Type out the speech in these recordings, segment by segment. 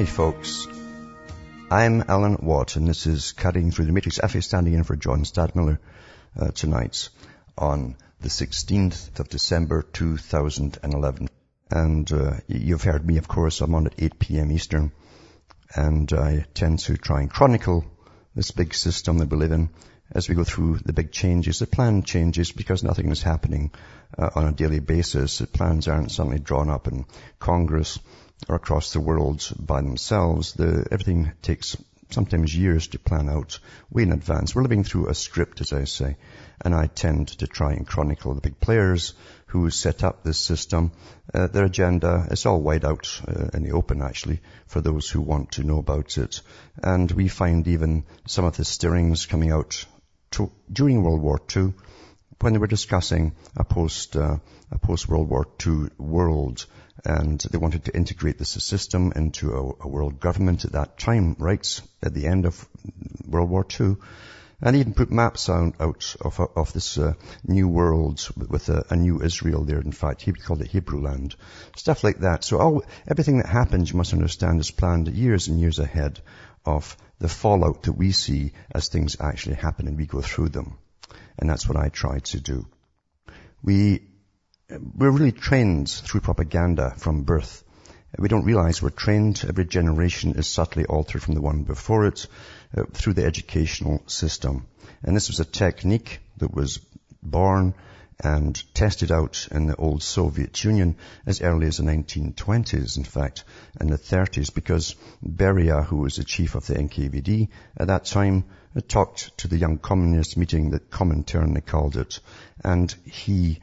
Hi, folks. I'm Alan Watt, and this is Cutting Through the Matrix. Effie standing in for John Stadtmiller uh, tonight on the 16th of December 2011. And uh, you've heard me, of course. I'm on at 8 p.m. Eastern, and I tend to try and chronicle this big system that we live in as we go through the big changes, the plan changes because nothing is happening uh, on a daily basis. The plans aren't suddenly drawn up in Congress or across the world by themselves. The, everything takes sometimes years to plan out way in advance. We're living through a script, as I say, and I tend to try and chronicle the big players who set up this system. Uh, their agenda It's all wide out uh, in the open, actually, for those who want to know about it. And we find even some of the stirrings coming out to, during World War II when they were discussing a post uh, a post World War II world, and they wanted to integrate this system into a, a, world government at that time, right at the end of World War II, and even put maps out, out of of this uh, new world with a, a, new Israel there. In fact, he called it Hebrew land, stuff like that. So all everything that happens, you must understand, is planned years and years ahead of the fallout that we see as things actually happen and we go through them. And that's what I try to do. We, we're really trained through propaganda from birth. We don't realize we're trained. Every generation is subtly altered from the one before it uh, through the educational system. And this was a technique that was born and tested out in the old Soviet Union as early as the 1920s, in fact, and the 30s, because Beria, who was the chief of the NKVD at that time, talked to the young communist meeting that Comintern they called it, and he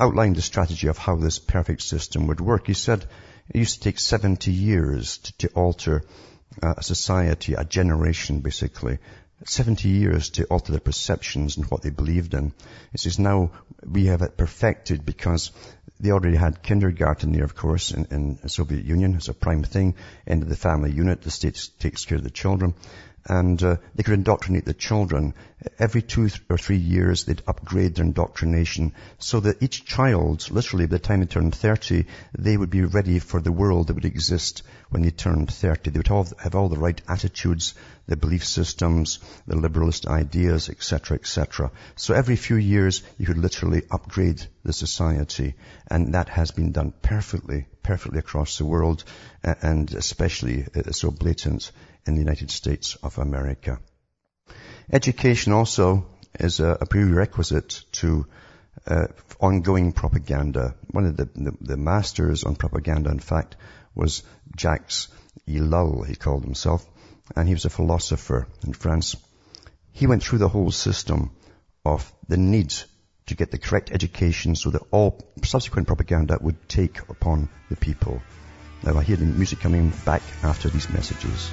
outlined the strategy of how this perfect system would work. He said it used to take 70 years to, to alter uh, a society, a generation basically, 70 years to alter their perceptions and what they believed in. It says now we have it perfected because they already had kindergarten there, of course, in, in the Soviet Union as a prime thing. End of the family unit, the state takes care of the children and uh, they could indoctrinate the children. Every two or three years, they'd upgrade their indoctrination so that each child, literally by the time they turned 30, they would be ready for the world that would exist when they turned 30. They would all have all the right attitudes, the belief systems, the liberalist ideas, etc., etc. So every few years, you could literally upgrade the society, and that has been done perfectly, perfectly across the world, and especially uh, so blatant in the United States of America. Education also is a, a prerequisite to uh, ongoing propaganda. One of the, the, the, masters on propaganda, in fact, was Jacques Ellul, he called himself, and he was a philosopher in France. He went through the whole system of the need to get the correct education so that all subsequent propaganda would take upon the people. Now I hear the music coming back after these messages.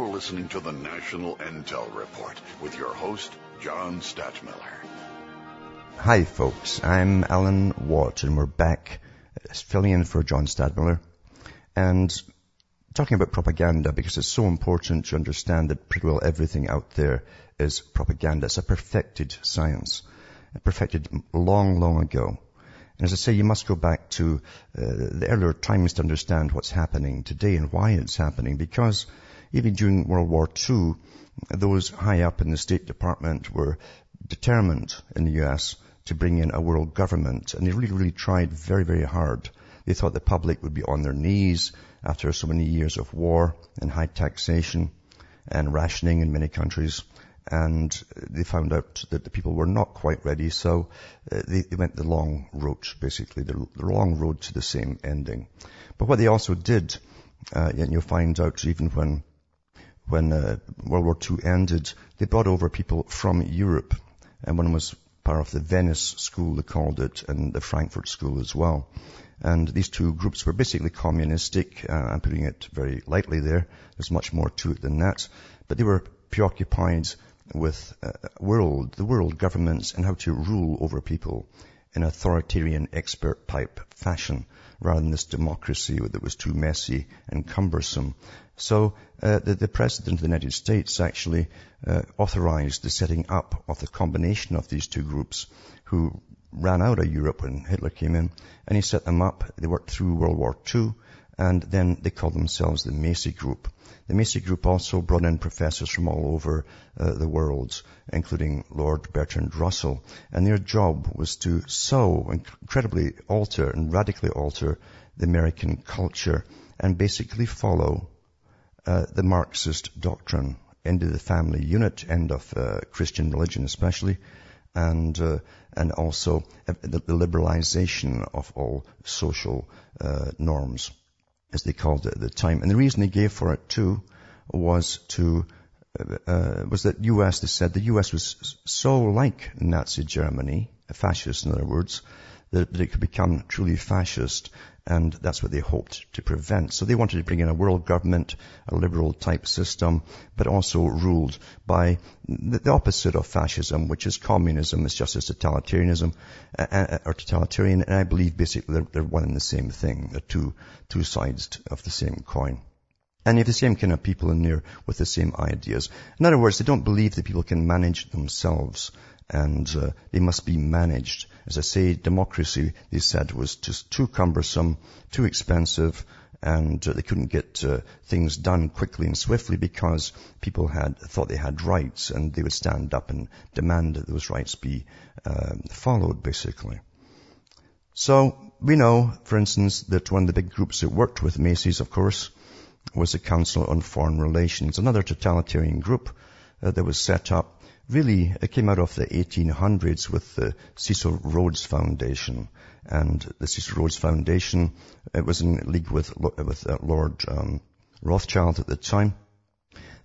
Listening to the National Intel Report with your host, John Stadtmiller. Hi, folks. I'm Alan Watt, and we're back uh, filling in for John Stadtmiller and talking about propaganda because it's so important to understand that pretty well everything out there is propaganda. It's a perfected science, perfected long, long ago. And as I say, you must go back to uh, the earlier times to understand what's happening today and why it's happening because even during World War II, those high up in the State Department were determined in the US to bring in a world government. And they really, really tried very, very hard. They thought the public would be on their knees after so many years of war and high taxation and rationing in many countries. And they found out that the people were not quite ready, so uh, they, they, went the long route, basically, the, the, long road to the same ending. But what they also did, uh, and you'll find out even when when uh, World War II ended, they brought over people from Europe. And one was part of the Venice school, they called it, and the Frankfurt school as well. And these two groups were basically communistic. Uh, I'm putting it very lightly there. There's much more to it than that. But they were preoccupied with uh, world, the world governments and how to rule over people in authoritarian expert type fashion rather than this democracy that was too messy and cumbersome. So uh, the, the, President of the United States actually uh, authorized the setting up of the combination of these two groups who ran out of Europe when Hitler came in, and he set them up. They worked through World War II, and then they called themselves the Macy Group. The Macy Group also brought in professors from all over uh, the world, including Lord Bertrand Russell, and their job was to so incredibly alter and radically alter the American culture and basically follow uh, the Marxist doctrine into the family unit, end of uh, Christian religion especially, and uh, and also the, the, liberalization of all social uh, norms, as they called it at the time. And the reason they gave for it too was to uh, uh was that U.S. They said the U.S. was so like Nazi Germany, a fascist in other words, that it could become truly fascist and that's what they hoped to prevent. So they wanted to bring in a world government, a liberal type system, but also ruled by the opposite of fascism, which is communism. It's just as totalitarianism, or totalitarian, and I believe basically they're, they're one and the same thing. They're two, two sides of the same coin. And you have the same kind of people in there with the same ideas. In other words, they don't believe that people can manage themselves and uh, they must be managed. As I say, democracy, they said, was just too cumbersome, too expensive, and uh, they couldn't get uh, things done quickly and swiftly because people had thought they had rights, and they would stand up and demand that those rights be um, followed, basically. So we know, for instance, that one of the big groups that worked with Macy's, of course, was the Council on Foreign Relations, another totalitarian group uh, that was set up really it came out of the 1800s with the Cecil Rhodes Foundation. And the Cecil Rhodes Foundation, it was in league with, with uh, Lord um, Rothschild at the time.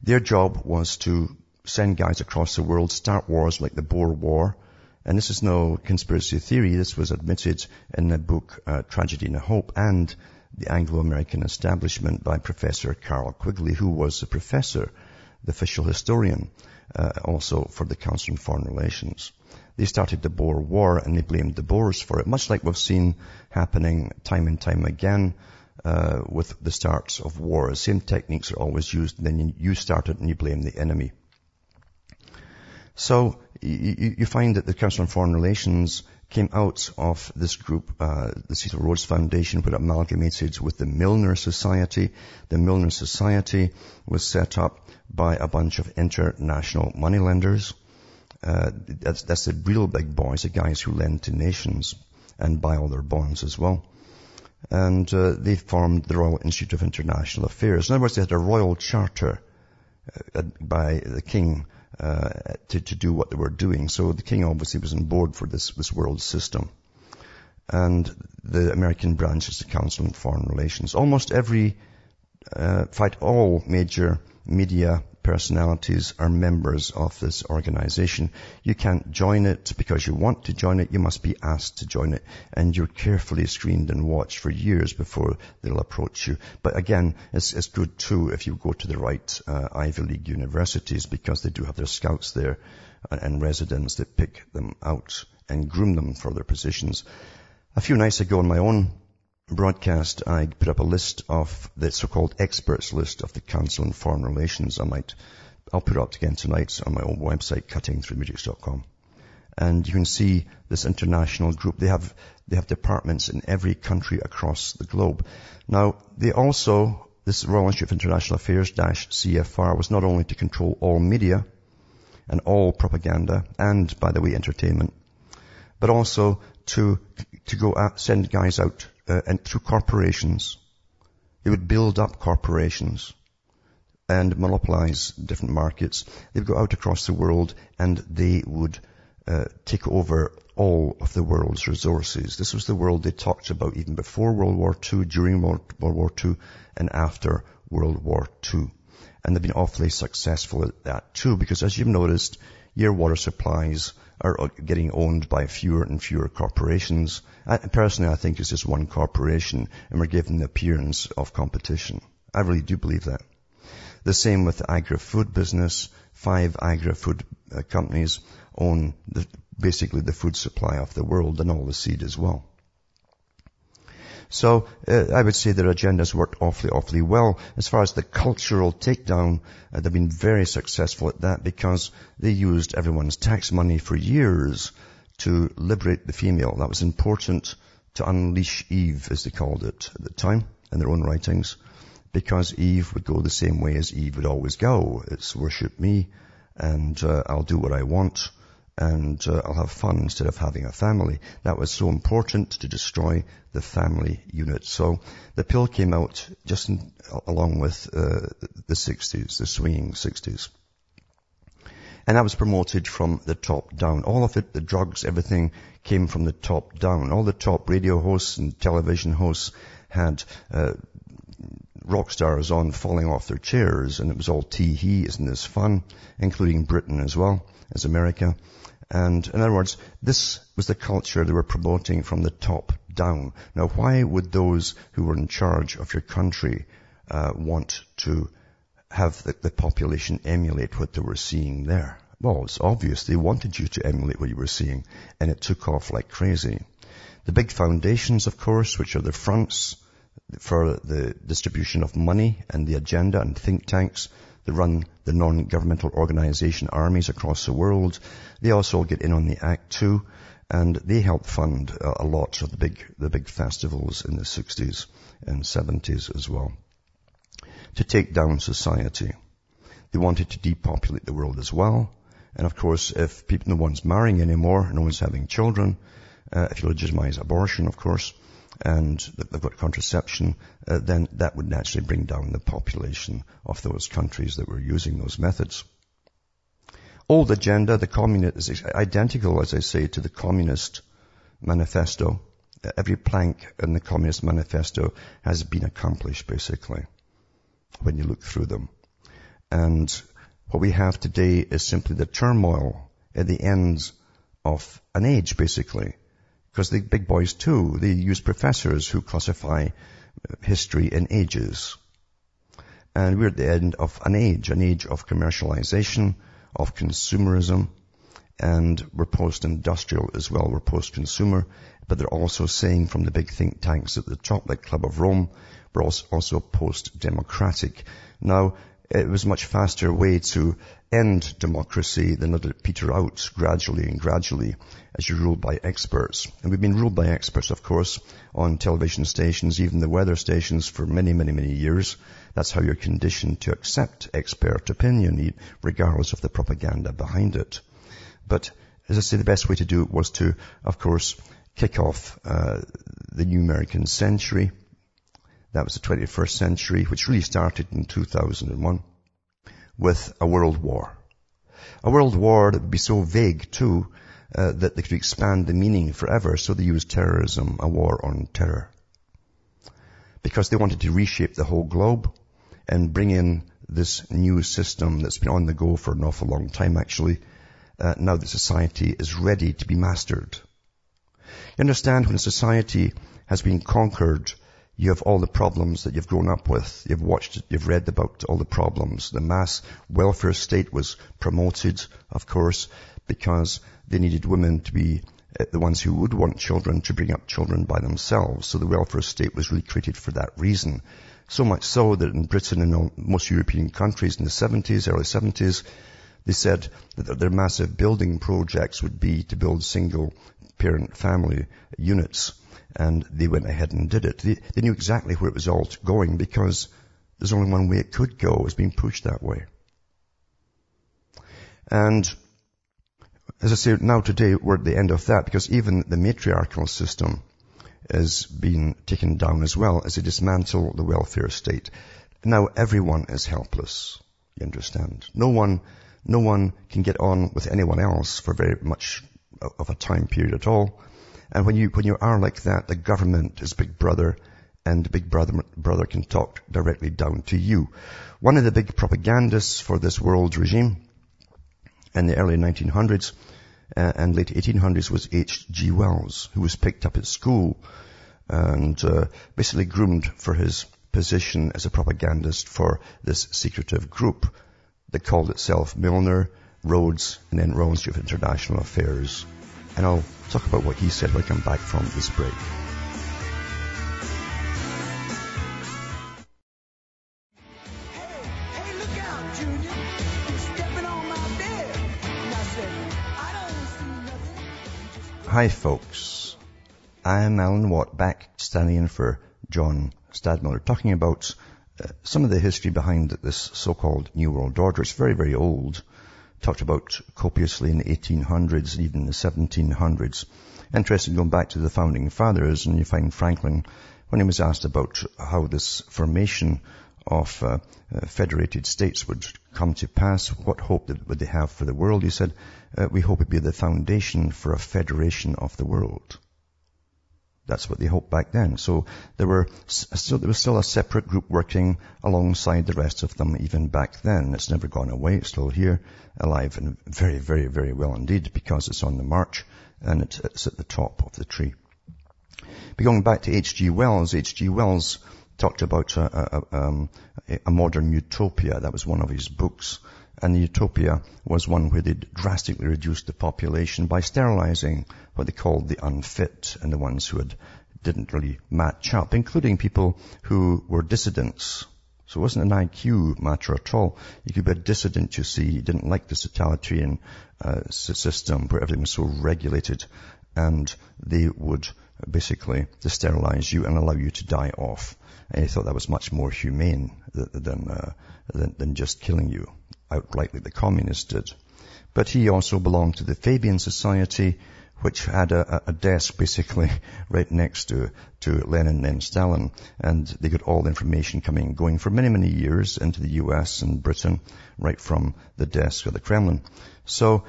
Their job was to send guys across the world, start wars like the Boer War. And this is no conspiracy theory. This was admitted in the book uh, Tragedy and Hope and the Anglo-American Establishment by Professor Carroll Quigley, who was a professor, the official historian uh, also for the Council on Foreign Relations. They started the Boer War and they blamed the Boers for it, much like we've seen happening time and time again uh, with the starts of war. The same techniques are always used, and then you, you start it and you blame the enemy. So you, you, find that the Council on Foreign Relations came out of this group, uh, the Cecil Rhodes Foundation, but amalgamated with the Milner Society. The Milner Society was set up by a bunch of international moneylenders. Uh, that's, that's the real big boys, the guys who lend to nations and buy all their bonds as well. And uh, they formed the Royal Institute of International Affairs. In other words, they had a royal charter uh, by the king uh, to, to do what they were doing. So the king obviously was on board for this, this world system. And the American branch is the Council on Foreign Relations. Almost every, uh, fight all major media personalities are members of this organization. You can't join it because you want to join it. You must be asked to join it. And you're carefully screened and watched for years before they'll approach you. But again, it's, it's good too if you go to the right uh, Ivy League universities because they do have their scouts there and, and residents that pick them out and groom them for their positions. A few nights ago on my own broadcast, I put up a list of the so-called experts list of the Council on Foreign Relations. I might, I'll put it up again tonight on my own website, cuttingthroughmatrix.com. And you can see this international group. They have, they have departments in every country across the globe. Now, they also, this Royal Institute of International Affairs dash CFR was not only to control all media and all propaganda and, by the way, entertainment, but also to, to go out, send guys out uh, and through corporations. They would build up corporations and monopolize different markets. They would go out across the world and they would uh, take over all of the world's resources. This was the world they talked about even before World War II, during World War II, and after World War II. And they've been awfully successful at that too, because as you've noticed, your water supplies are getting owned by fewer and fewer corporations. I, personally, I think it's just one corporation and we're given the appearance of competition. I really do believe that. The same with the agri-food business. Five agri-food uh, companies own the, basically the food supply of the world and all the seed as well. So uh, I would say their agendas worked awfully, awfully well. As far as the cultural takedown, uh, they've been very successful at that because they used everyone's tax money for years to liberate the female. That was important to unleash Eve, as they called it at the time in their own writings, because Eve would go the same way as Eve would always go. It's worship me and uh, I'll do what I want and uh, I'll have fun instead of having a family. That was so important to destroy the family unit. So the pill came out just in, along with uh, the 60s, the swinging 60s. And that was promoted from the top down. All of it, the drugs, everything came from the top down. All the top radio hosts and television hosts had uh, rock stars on falling off their chairs and it was all tee hee, isn't this fun? Including Britain as well as America. And in other words, this was the culture they were promoting from the top down. Now, why would those who were in charge of your country uh, want to have the, the population emulate what they were seeing there? Well, it's obvious they wanted you to emulate what you were seeing, and it took off like crazy. The big foundations, of course, which are the fronts for the distribution of money and the agenda and think tanks, they run the non-governmental organization armies across the world. They also get in on the Act too, and they help fund a lot of the big, the big festivals in the 60s and 70s as well. To take down society. They wanted to depopulate the world as well. And of course, if people, no one's marrying anymore, no one's having children, uh, if you legitimize abortion, of course, and that they've got contraception, uh, then that would naturally bring down the population of those countries that were using those methods. Old agenda, the communist is identical, as I say, to the communist manifesto. Every plank in the communist manifesto has been accomplished, basically, when you look through them. And what we have today is simply the turmoil at the ends of an age, basically because the big boys too, they use professors who classify uh, history in ages. And we're at the end of an age, an age of commercialization, of consumerism, and we're post-industrial as well. We're post-consumer, but they're also saying from the big think tanks at the top, like Club of Rome, we're also post-democratic. Now, it was a much faster way to end democracy than let it peter out gradually and gradually as you're ruled by experts. And we've been ruled by experts, of course, on television stations, even the weather stations for many, many, many years. That's how you're conditioned to accept expert opinion, regardless of the propaganda behind it. But as I say, the best way to do it was to, of course, kick off uh, the new American century that was the 21st century, which really started in 2001 with a world war. A world war that would be so vague too, uh, that they could expand the meaning forever, so they used terrorism, a war on terror. Because they wanted to reshape the whole globe and bring in this new system that's been on the go for an awful long time actually, uh, now that society is ready to be mastered. You understand when a society has been conquered you have all the problems that you've grown up with. You've watched, you've read about all the problems. The mass welfare state was promoted, of course, because they needed women to be uh, the ones who would want children to bring up children by themselves. So the welfare state was really created for that reason. So much so that in Britain and most European countries in the 70s, early 70s, they said that their massive building projects would be to build single parent family units and they went ahead and did it. They, they knew exactly where it was all going because there's only one way it could go. It was being pushed that way. And as I say, now today we're at the end of that because even the matriarchal system is being taken down as well as they dismantle the welfare state. Now everyone is helpless. You understand? No one, no one can get on with anyone else for very much of a time period at all. And when you, when you are like that, the government is big brother and big brother, brother can talk directly down to you. One of the big propagandists for this world regime in the early 1900s uh, and late 1800s was H.G. Wells, who was picked up at school and uh, basically groomed for his position as a propagandist for this secretive group that called itself Milner, Rhodes, and then Royal Institute of International Affairs. And I'll talk about what he said when I come back from this break. Hi folks, I'm Alan Watt back standing in for John Stadtmiller talking about uh, some of the history behind this so-called New World Order. It's very, very old. Talked about copiously in the 1800s and even the 1700s. Interesting going back to the founding fathers and you find Franklin when he was asked about how this formation of uh, uh, federated states would come to pass, what hope would they have for the world? He said, uh, we hope it be the foundation for a federation of the world. That's what they hoped back then. So there were still, there was still a separate group working alongside the rest of them even back then. It's never gone away. It's still here, alive and very, very, very well indeed because it's on the march and it's at the top of the tree. But going back to H.G. Wells, H.G. Wells talked about a, a, um, a, modern utopia. That was one of his books. And the utopia was one where they drastically reduced the population by sterilizing what they called the unfit and the ones who had, didn't really match up, including people who were dissidents. So it wasn't an IQ matter at all. You could be a dissident, you see. You didn't like this totalitarian uh, system where everything was so regulated. And they would basically sterilize you and allow you to die off. And he thought that was much more humane than, uh, than, than just killing you outright like the communists did. But he also belonged to the Fabian Society, which had a, a, desk basically right next to, to Lenin and Stalin. And they got all the information coming and going for many, many years into the US and Britain, right from the desk of the Kremlin. So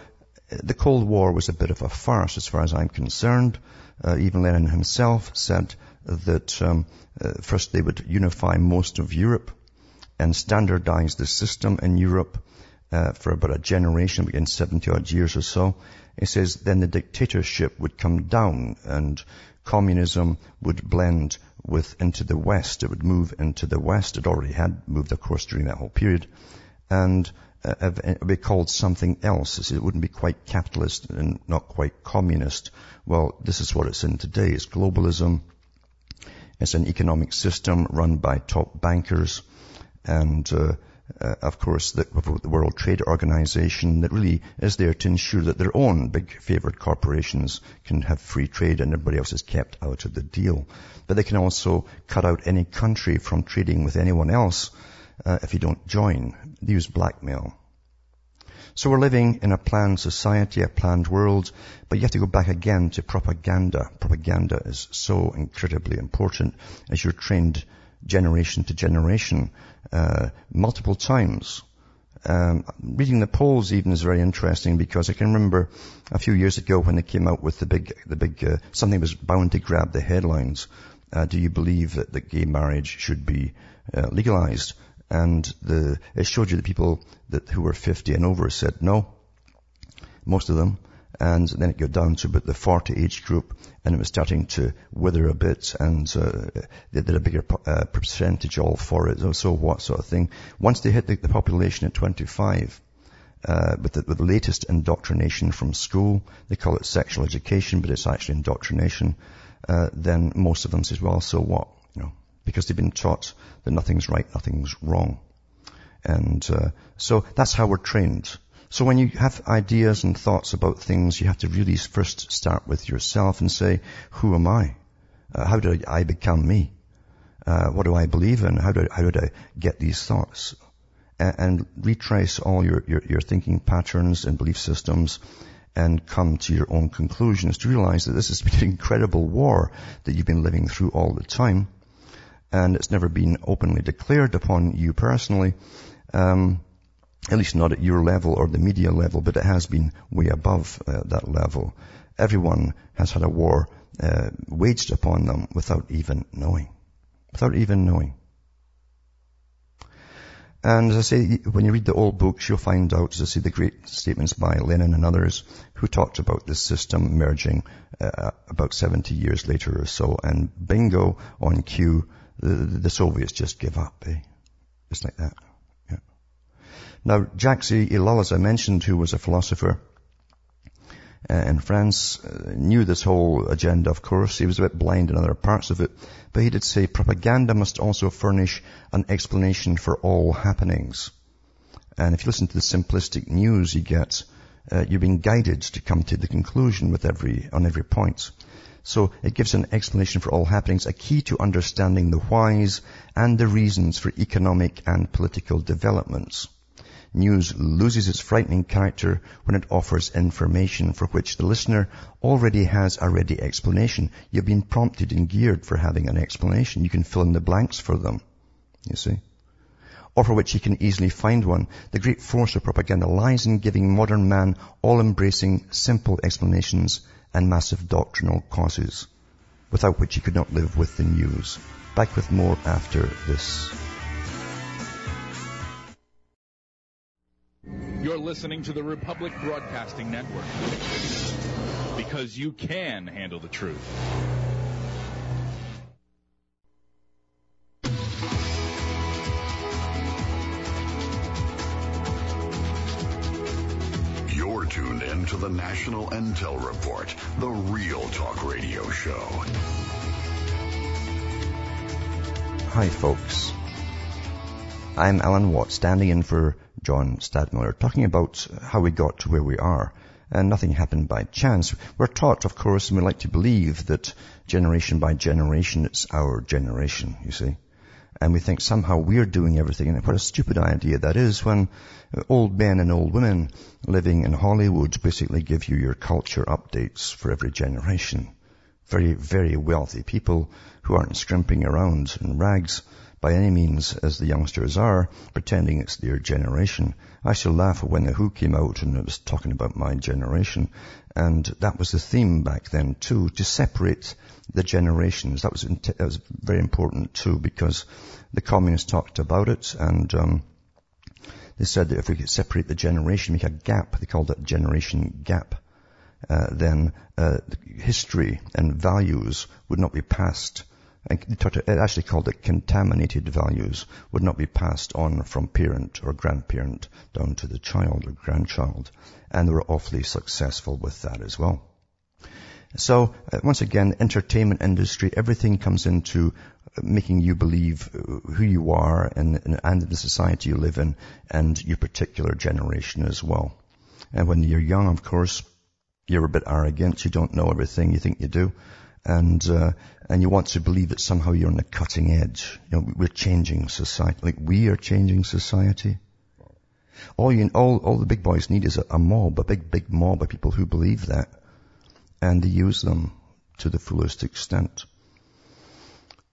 the Cold War was a bit of a farce as far as I'm concerned. Uh, even Lenin himself said that um, uh, first they would unify most of Europe and standardize the system in Europe uh, for about a generation, again 70 odd years or so. He says then the dictatorship would come down and communism would blend with into the West. It would move into the West. It already had moved, of course, during that whole period. And uh, it would be called something else. It wouldn't be quite capitalist and not quite communist. Well, this is what it's in today. It's globalism. It's an economic system run by top bankers and uh, uh, of course, the, the, World Trade Organization that really is there to ensure that their own big favored corporations can have free trade and everybody else is kept out of the deal. But they can also cut out any country from trading with anyone else uh, if you don't join. They use blackmail. So we're living in a planned society, a planned world, but you have to go back again to propaganda. Propaganda is so incredibly important as you're trained generation to generation, uh, multiple times. Um, reading the polls even is very interesting because I can remember a few years ago when they came out with the big, the big, uh, something was bound to grab the headlines. Uh, do you believe that, that gay marriage should be uh, legalized? and the, it showed you the people that, who were 50 and over said no, most of them. And then it got down to about the 40 age group and it was starting to wither a bit and uh, they did a bigger uh, percentage all for it. So what sort of thing. Once they hit the, the population at 25, uh, with, the, with the latest indoctrination from school, they call it sexual education, but it's actually indoctrination, uh, then most of them says, well, so what? You know, because they've been taught that nothing's right, nothing's wrong. And uh, so that's how we're trained. So when you have ideas and thoughts about things, you have to really first start with yourself and say, who am I? Uh, how did I become me? Uh, what do I believe in? How did, how did I get these thoughts? And, and retrace all your, your, your thinking patterns and belief systems and come to your own conclusions to realize that this has been an incredible war that you've been living through all the time and it's never been openly declared upon you personally, um, at least not at your level or the media level, but it has been way above uh, that level. Everyone has had a war uh, waged upon them without even knowing. Without even knowing. And as I say, when you read the old books, you'll find out, as I say, the great statements by Lenin and others who talked about this system emerging uh, about 70 years later or so. And bingo on cue, the, the Soviets just give up, eh? Just like that. Now, Jacques Ellul, as I mentioned, who was a philosopher uh, in France, uh, knew this whole agenda, of course. He was a bit blind in other parts of it. But he did say propaganda must also furnish an explanation for all happenings. And if you listen to the simplistic news you get, uh, you're being guided to come to the conclusion with every, on every point. So it gives an explanation for all happenings, a key to understanding the whys and the reasons for economic and political developments. News loses its frightening character when it offers information for which the listener already has a ready explanation. You've been prompted and geared for having an explanation. You can fill in the blanks for them. You see? Or for which you can easily find one. The great force of propaganda lies in giving modern man all-embracing, simple explanations and massive doctrinal causes, without which he could not live with the news. Back with more after this. You're listening to the Republic Broadcasting Network because you can handle the truth. You're tuned in to the National Intel Report, the real talk radio show. Hi folks. I'm Alan Watt, standing in for John Stadtmiller, talking about how we got to where we are. And nothing happened by chance. We're taught, of course, and we like to believe that generation by generation, it's our generation, you see. And we think somehow we're doing everything. And what a stupid idea that is when old men and old women living in Hollywood basically give you your culture updates for every generation. Very, very wealthy people who aren't scrimping around in rags by any means as the youngsters are, pretending it's their generation. I shall laugh when The Who came out and it was talking about my generation. And that was the theme back then too, to separate the generations. That was, that was very important too because the communists talked about it and, um, they said that if we could separate the generation, make a gap, they called it generation gap, uh, then uh, history and values would not be passed it actually called it contaminated values, would not be passed on from parent or grandparent down to the child or grandchild. And they were awfully successful with that as well. So, uh, once again, entertainment industry, everything comes into uh, making you believe uh, who you are and, and the society you live in and your particular generation as well. And when you're young, of course, you're a bit arrogant. You don't know everything. You think you do and uh, and you want to believe that somehow you're on the cutting edge. You know, we're changing society, like we are changing society. All you, all, all the big boys need is a, a mob, a big, big mob of people who believe that, and they use them to the fullest extent.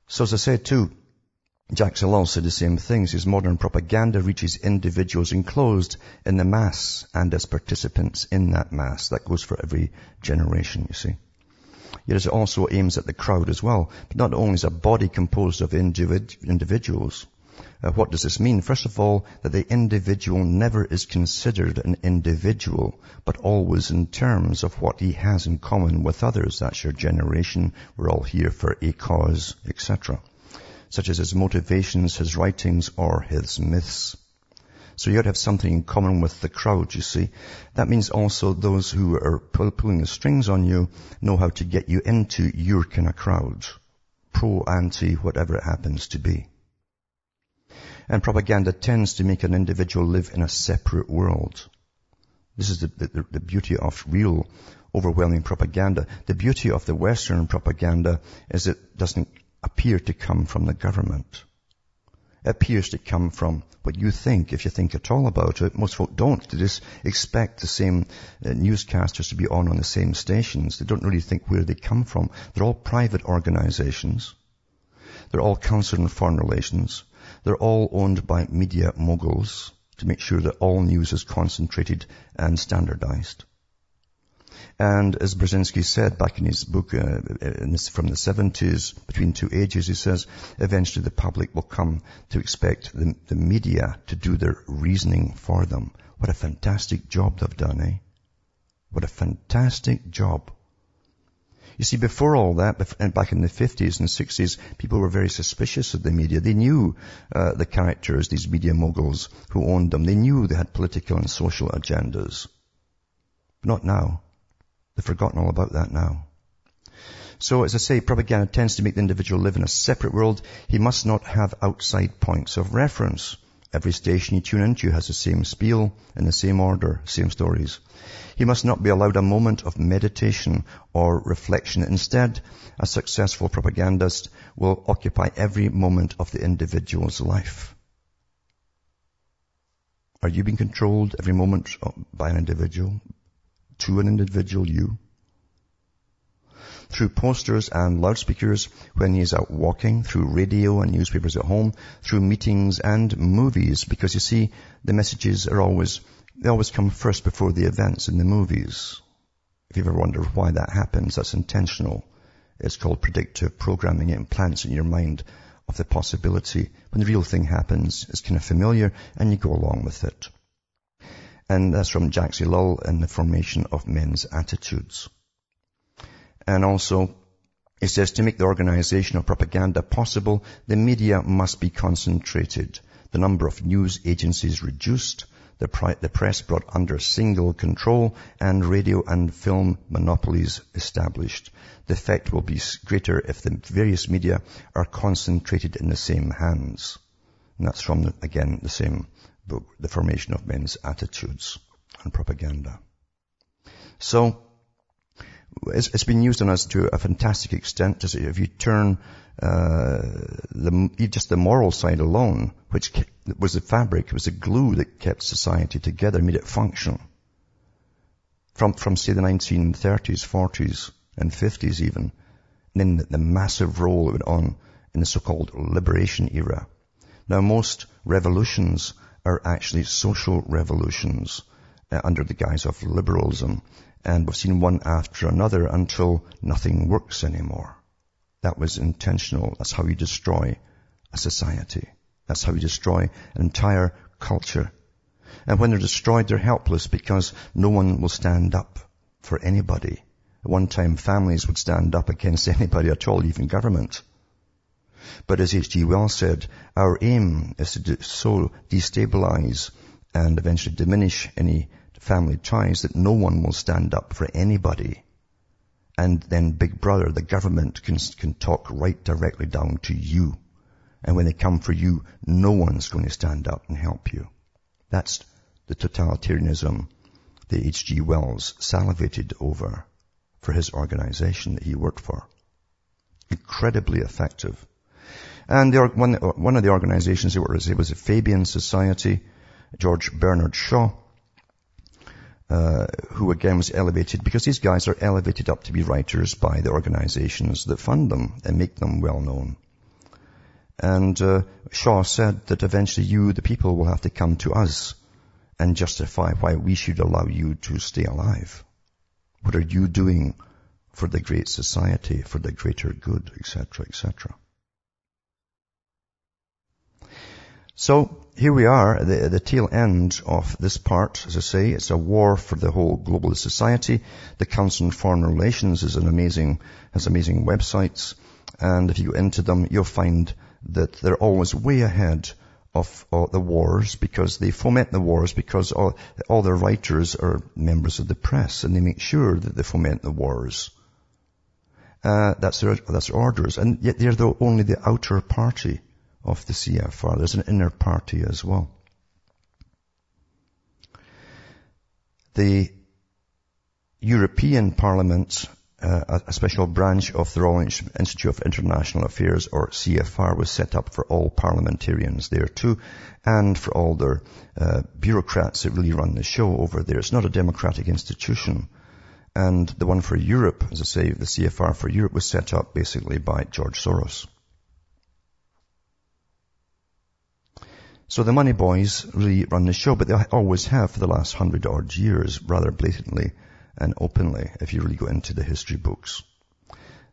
So as I said too, Jacques Ellul said the same things. His modern propaganda reaches individuals enclosed in the mass and as participants in that mass. That goes for every generation, you see. Yet it also aims at the crowd as well. But not only is a body composed of individ- individuals. Uh, what does this mean? First of all, that the individual never is considered an individual, but always in terms of what he has in common with others. That's your generation. We're all here for a cause, etc. Such as his motivations, his writings, or his myths. So you got to have something in common with the crowd, you see. That means also those who are pulling the strings on you know how to get you into your kind of crowd. Pro, anti, whatever it happens to be. And propaganda tends to make an individual live in a separate world. This is the, the, the beauty of real overwhelming propaganda. The beauty of the Western propaganda is it doesn't appear to come from the government appears to come from what you think, if you think at all about it. Most folk don't. They just expect the same uh, newscasters to be on on the same stations. They don't really think where they come from. They're all private organizations. They're all Council in foreign relations. They're all owned by media moguls to make sure that all news is concentrated and standardized. And as Brzezinski said back in his book uh, from the 70s, Between Two Ages, he says, eventually the public will come to expect the, the media to do their reasoning for them. What a fantastic job they've done, eh? What a fantastic job. You see, before all that, back in the 50s and 60s, people were very suspicious of the media. They knew uh, the characters, these media moguls who owned them. They knew they had political and social agendas. But not now. They've forgotten all about that now. So as I say, propaganda tends to make the individual live in a separate world. He must not have outside points of reference. Every station you tune into has the same spiel in the same order, same stories. He must not be allowed a moment of meditation or reflection. Instead, a successful propagandist will occupy every moment of the individual's life. Are you being controlled every moment uh, by an individual? To an individual, you? through posters and loudspeakers when he is out walking, through radio and newspapers at home, through meetings and movies, because you see, the messages are always, they always come first before the events in the movies. If you ever wonder why that happens, that's intentional. It's called predictive programming. It implants in your mind of the possibility. When the real thing happens, it's kind of familiar and you go along with it. And that's from Jacques Ellul in the formation of men's attitudes. And also, it says to make the organization of propaganda possible, the media must be concentrated, the number of news agencies reduced, the, pri- the press brought under single control, and radio and film monopolies established. The effect will be greater if the various media are concentrated in the same hands. And that's from, again, the same The Formation of Men's Attitudes and Propaganda. So, it's, it's been used on us to a fantastic extent. If you turn uh, the, just the moral side alone, which was the fabric, was the glue that kept society together, made it function. From, from say the 1930s, 40s, and 50s even, and then the, massive role it went on in the so-called liberation era. Now most revolutions are actually social revolutions uh, under the guise of liberalism and we've seen one after another until nothing works anymore. That was intentional. That's how you destroy a society. That's how you destroy an entire culture. And when they're destroyed, they're helpless because no one will stand up for anybody. At one time, families would stand up against anybody at all, even government. But as H.G. Wells said, our aim is to so destabilize and eventually diminish any family ties that no one will stand up for anybody. And then Big Brother, the government can, can talk right directly down to you. And when they come for you, no one's going to stand up and help you. That's the totalitarianism that H.G. Wells salivated over for his organization that he worked for. Incredibly effective. And the, one, one of the organizations worked with, it was the Fabian Society, George Bernard Shaw, uh, who again was elevated because these guys are elevated up to be writers by the organizations that fund them and make them well known. And uh, Shaw said that eventually you, the people, will have to come to us and justify why we should allow you to stay alive. What are you doing for the great society, for the greater good, etc., etc. So here we are at the, the, tail end of this part. As I say, it's a war for the whole global society. The Council on Foreign Relations is an amazing, has amazing websites. And if you go into them, you'll find that they're always way ahead of uh, the wars because they foment the wars because all, all their writers are members of the press and they make sure that they foment the wars. Uh, that's their, that's their orders. And yet they're the, only the outer party of the CFR. There's an inner party as well. The European Parliament, uh, a special branch of the Royal Institute of International Affairs, or CFR, was set up for all parliamentarians there too, and for all their uh, bureaucrats that really run the show over there. It's not a democratic institution. And the one for Europe, as I say, the CFR for Europe was set up basically by George Soros. So the money boys really run the show, but they always have for the last hundred odd years, rather blatantly and openly, if you really go into the history books.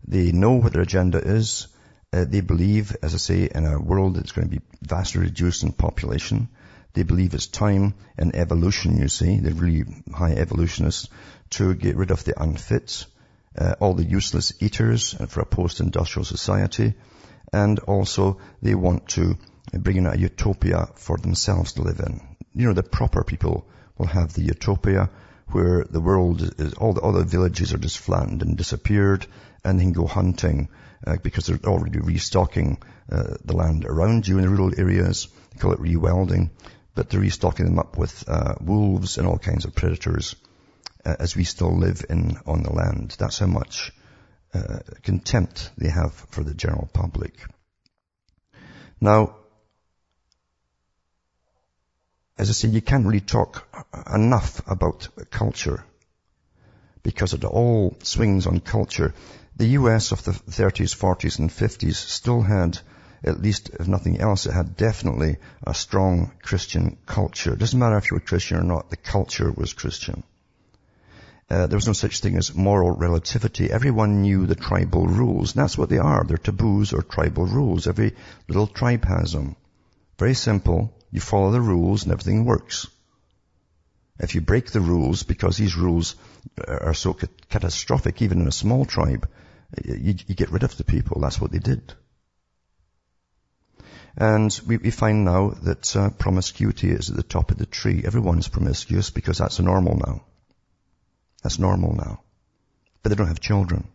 They know what their agenda is. Uh, they believe, as I say, in a world that's going to be vastly reduced in population. They believe it's time in evolution, you see. They're really high evolutionists to get rid of the unfit uh, all the useless eaters for a post-industrial society, and also they want to bring in a utopia for themselves to live in. You know, the proper people will have the utopia where the world is, all the, the villages are just flattened and disappeared and they can go hunting uh, because they're already restocking uh, the land around you in the rural areas. They call it rewilding, but they're restocking them up with uh, wolves and all kinds of predators uh, as we still live in on the land. That's how much uh, contempt they have for the general public. Now, as I say, you can't really talk enough about culture because it all swings on culture. The US of the 30s, 40s and 50s still had, at least if nothing else, it had definitely a strong Christian culture. It doesn't matter if you were Christian or not, the culture was Christian. Uh, there was no such thing as moral relativity. Everyone knew the tribal rules. That's what they are. They're taboos or tribal rules. Every little tribe has them. Very simple. You follow the rules and everything works. If you break the rules, because these rules are so catastrophic, even in a small tribe, you, you get rid of the people. That's what they did. And we, we find now that uh, promiscuity is at the top of the tree. Everyone's promiscuous because that's normal now. That's normal now. But they don't have children.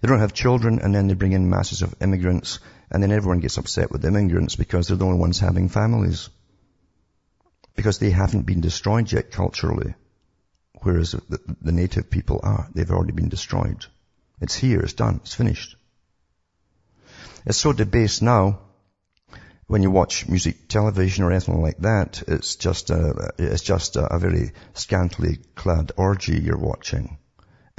They don't have children and then they bring in masses of immigrants and then everyone gets upset with the immigrants because they're the only ones having families. Because they haven't been destroyed yet culturally. Whereas the, the native people are. They've already been destroyed. It's here, it's done, it's finished. It's so debased now when you watch music television or anything like that, it's just a, it's just a, a very scantily clad orgy you're watching.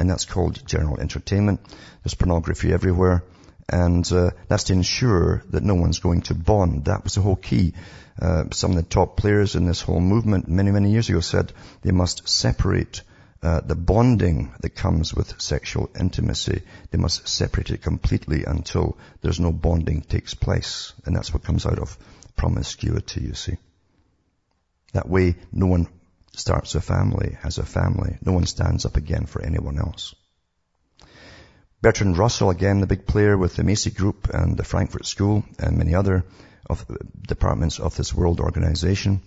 And that's called general entertainment. There's pornography everywhere. And uh, that's to ensure that no one's going to bond. That was the whole key. Uh, some of the top players in this whole movement many, many years ago said they must separate uh, the bonding that comes with sexual intimacy. They must separate it completely until there's no bonding takes place. And that's what comes out of promiscuity, you see. That way, no one starts a family, has a family. No one stands up again for anyone else. Bertrand Russell, again, the big player with the Macy Group and the Frankfurt School and many other of departments of this world organization,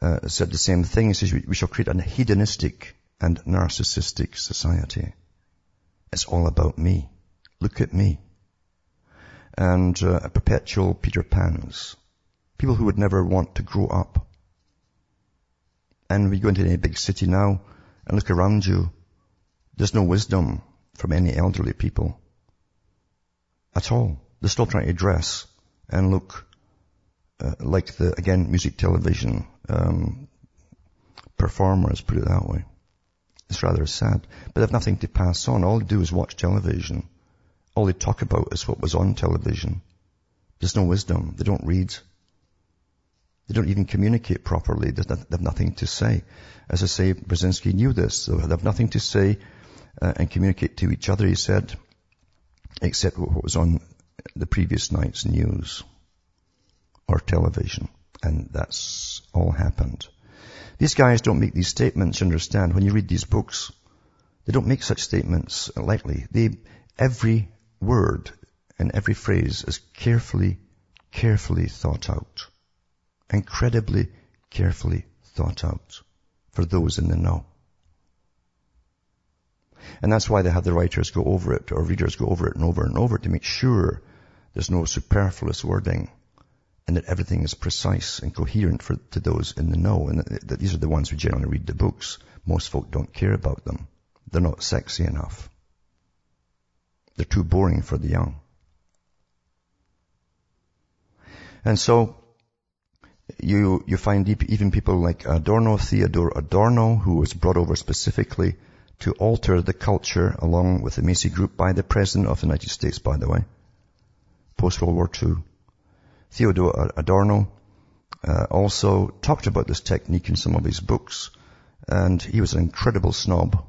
uh, said the same thing. He says we, we shall create a hedonistic and narcissistic society. It's all about me. Look at me. And uh, a perpetual Peter Pans. People who would never want to grow up. And we go into any big city now and look around you. There's no wisdom from any elderly people at all. They're still trying to dress and look uh, like the, again, music television um, performers, put it that way. It's rather sad. But they have nothing to pass on. All they do is watch television. All they talk about is what was on television. There's no wisdom. They don't read. They don't even communicate properly. They have nothing to say. As I say, Brzezinski knew this. They have nothing to say uh, and communicate to each other, he said, except what was on the previous night's news or television. And that's all happened. These guys don't make these statements, you understand. When you read these books, they don't make such statements lightly. They, every word and every phrase is carefully, carefully thought out. Incredibly carefully thought out for those in the know. And that's why they have the writers go over it or readers go over it and over and over to make sure there's no superfluous wording and that everything is precise and coherent for, to those in the know. And that, that these are the ones who generally read the books. Most folk don't care about them. They're not sexy enough. They're too boring for the young. And so, you, you find even people like Adorno, Theodore Adorno, who was brought over specifically to alter the culture along with the Macy Group by the President of the United States, by the way, post-World War II. Theodore Adorno uh, also talked about this technique in some of his books, and he was an incredible snob.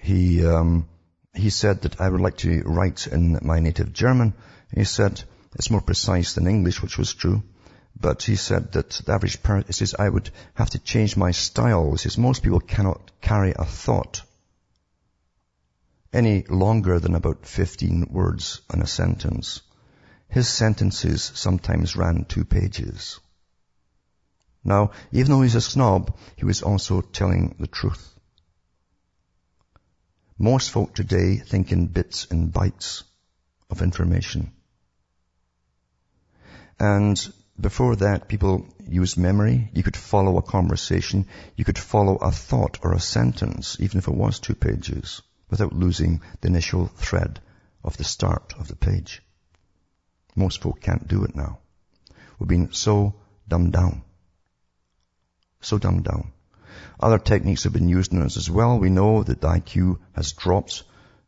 He um, he said that I would like to write in my native German. He said it's more precise than English, which was true. But he said that the average person, he says, I would have to change my style. He says, most people cannot carry a thought any longer than about 15 words in a sentence. His sentences sometimes ran two pages. Now, even though he's a snob, he was also telling the truth. Most folk today think in bits and bytes of information. And before that, people used memory. You could follow a conversation. You could follow a thought or a sentence, even if it was two pages, without losing the initial thread of the start of the page. Most folk can't do it now. We've been so dumbed down. So dumbed down. Other techniques have been used on us as well. We know that IQ has dropped.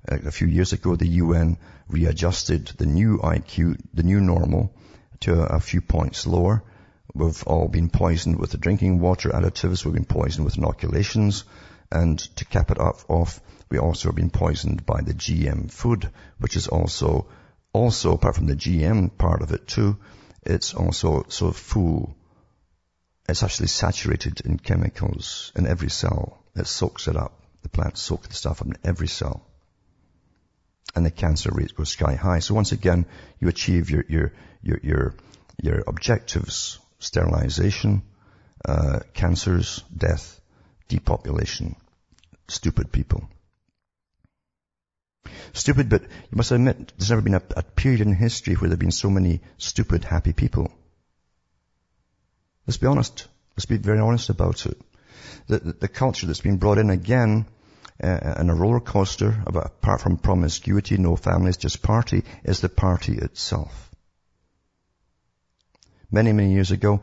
Uh, a few years ago, the UN readjusted the new IQ, the new normal, to a few points lower. We've all been poisoned with the drinking water additives. We've been poisoned with inoculations. And to cap it off, we also have been poisoned by the GM food, which is also, also apart from the GM part of it too, it's also so full. It's actually saturated in chemicals in every cell. It soaks it up. The plants soak the stuff up in every cell and the cancer rate goes sky high. So once again, you achieve your, your, your, your, your objectives, sterilization, uh, cancers, death, depopulation. Stupid people. Stupid, but you must admit, there's never been a, a period in history where there have been so many stupid, happy people. Let's be honest. Let's be very honest about it. The, the, the culture that's been brought in again uh, and a roller coaster, apart from promiscuity, no families, just party, is the party itself. Many, many years ago,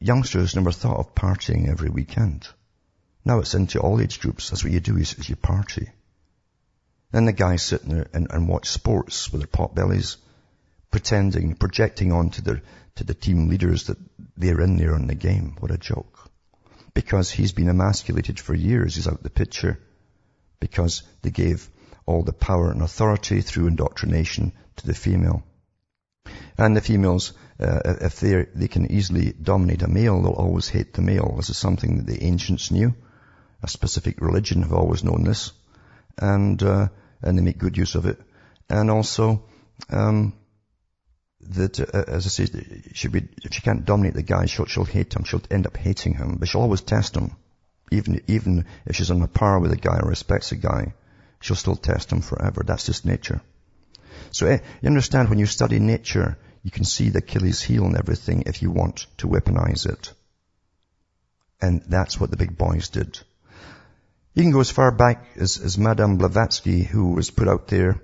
youngsters never thought of partying every weekend. Now it's into all age groups. That's what you do is, is you party. Then the guys sit there and, and watch sports with their pot bellies, pretending, projecting onto their, to the team leaders that they're in there on the game. What a joke because he's been emasculated for years. He's out the picture because they gave all the power and authority through indoctrination to the female. And the females, uh, if they they can easily dominate a male, they'll always hate the male. This is something that the ancients knew. A specific religion have always known this, and uh, and they make good use of it. And also, um, that, uh, as I say, she be, if she can't dominate the guy, she'll, she'll hate him. She'll end up hating him, but she'll always test him. Even, even if she's on a par with a guy or respects a guy, she'll still test him forever. That's just nature. So eh, you understand when you study nature, you can see the Achilles heel and everything if you want to weaponize it. And that's what the big boys did. You can go as far back as, as Madame Blavatsky, who was put out there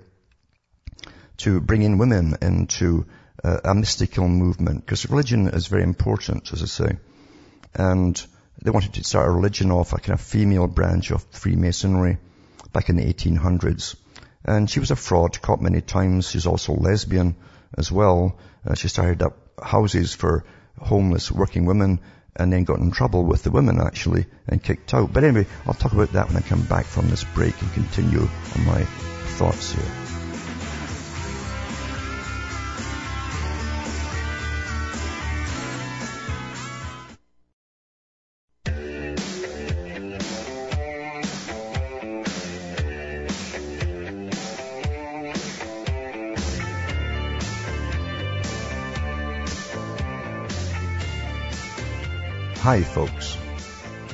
to bring in women into uh, a mystical movement, because religion is very important, as I say. And they wanted to start a religion off, a kind of female branch of Freemasonry back in the 1800s. And she was a fraud, caught many times. She's also lesbian as well. Uh, she started up houses for homeless working women and then got in trouble with the women actually and kicked out. But anyway, I'll talk about that when I come back from this break and continue on my thoughts here. Hi, folks.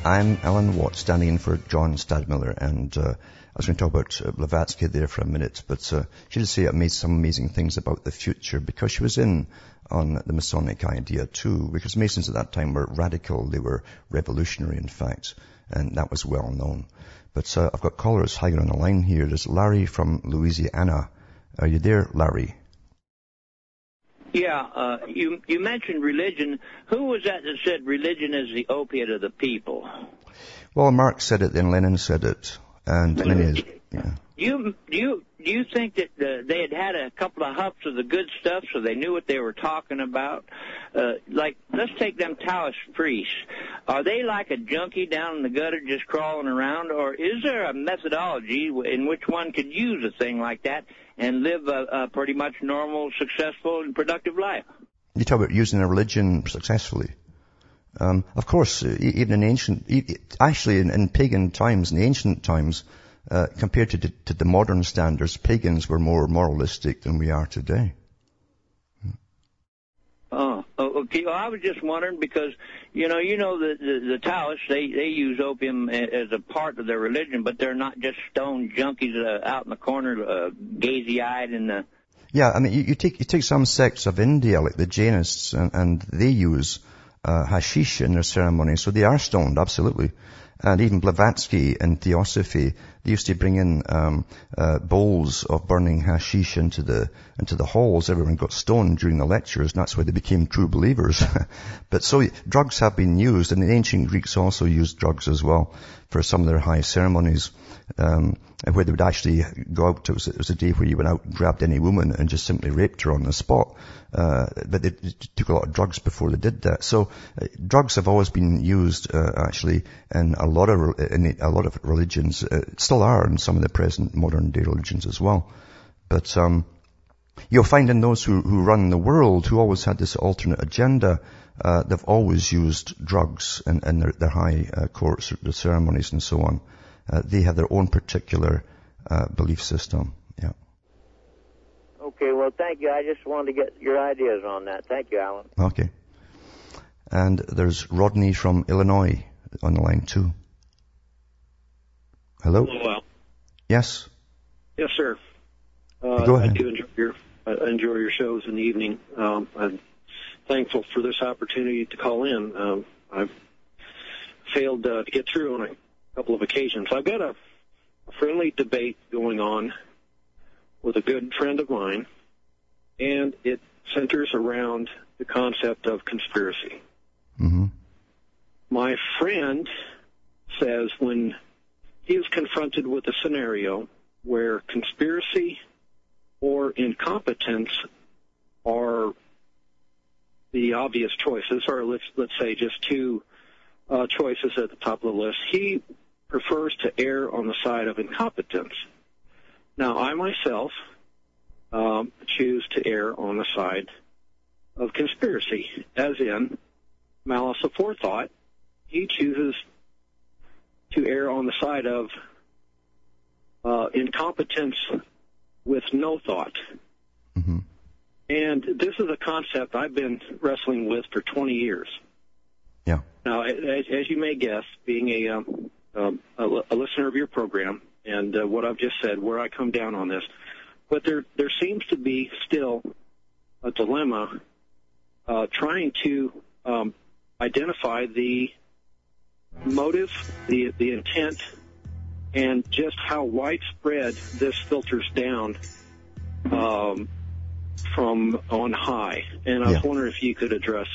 I'm Alan Watt, standing in for John Stadtmiller, and uh, I was going to talk about uh, Blavatsky there for a minute, but uh, she did say made some amazing things about the future because she was in on the Masonic idea too, because Masons at that time were radical, they were revolutionary in fact, and that was well known. But uh, I've got callers hanging on the line here. There's Larry from Louisiana. Are you there, Larry? Yeah, uh, you you mentioned religion. Who was that that said religion is the opiate of the people? Well, Marx said it, then Lenin said it, and Lenin. Yeah. Do you do you do you think that uh, they had had a couple of huffs of the good stuff, so they knew what they were talking about? Uh, like, let's take them Taoist priests. Are they like a junkie down in the gutter just crawling around, or is there a methodology in which one could use a thing like that and live a, a pretty much normal, successful, and productive life? You talk about using a religion successfully. Um, of course, even in ancient, actually in, in pagan times, in ancient times, uh, compared to, to the modern standards, pagans were more moralistic than we are today. Oh, okay. Well, I was just wondering because you know, you know the the, the Taoists they they use opium as a part of their religion, but they're not just stone junkies uh, out in the corner, uh, gazy eyed and. Uh... Yeah, I mean, you, you take you take some sects of India like the Jainists, and, and they use uh, hashish in their ceremonies, so they are stoned, absolutely. And even Blavatsky and Theosophy, they used to bring in um, uh, bowls of burning hashish into the into the halls. Everyone got stoned during the lectures, and that's why they became true believers. but so drugs have been used, and the ancient Greeks also used drugs as well for some of their high ceremonies um, where they would actually go out. It was, it was a day where you went out and grabbed any woman and just simply raped her on the spot. Uh, but they took a lot of drugs before they did that. So uh, drugs have always been used uh, actually in a lot of in a lot of religions. Uh, still are in some of the present modern day religions as well. But um, you'll find in those who, who run the world who always had this alternate agenda. Uh, they've always used drugs in, in their, their high uh, courts, the ceremonies and so on. Uh, they have their own particular uh, belief system. Yeah. Okay, well, thank you. I just wanted to get your ideas on that. Thank you, Alan. Okay. And there's Rodney from Illinois on the line too. Hello. Hello, Al. Yes. Yes, sir. Uh, Go ahead. I do enjoy your I enjoy your shows in the evening. Um, I'm thankful for this opportunity to call in. Um, I've failed uh, to get through on a couple of occasions. I've got a friendly debate going on with a good friend of mine, and it centers around the concept of conspiracy. Mm-hmm. My friend says when he is confronted with a scenario where conspiracy or incompetence are the obvious choices, or let's let's say just two uh, choices at the top of the list, he prefers to err on the side of incompetence. Now, I myself um, choose to err on the side of conspiracy, as in malice aforethought. He chooses to err on the side of uh, incompetence with no thought. Mm-hmm. And this is a concept I've been wrestling with for 20 years. Yeah. Now, as, as you may guess, being a um, um, a, a listener of your program and uh, what I've just said, where I come down on this. But there there seems to be still a dilemma uh, trying to um, identify the motive, the the intent, and just how widespread this filters down um, from on high. And I Yeah. wondering if you could address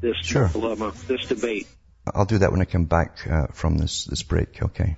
this Sure. dilemma, this debate. I'll do that when I come back uh, from this, this break, okay?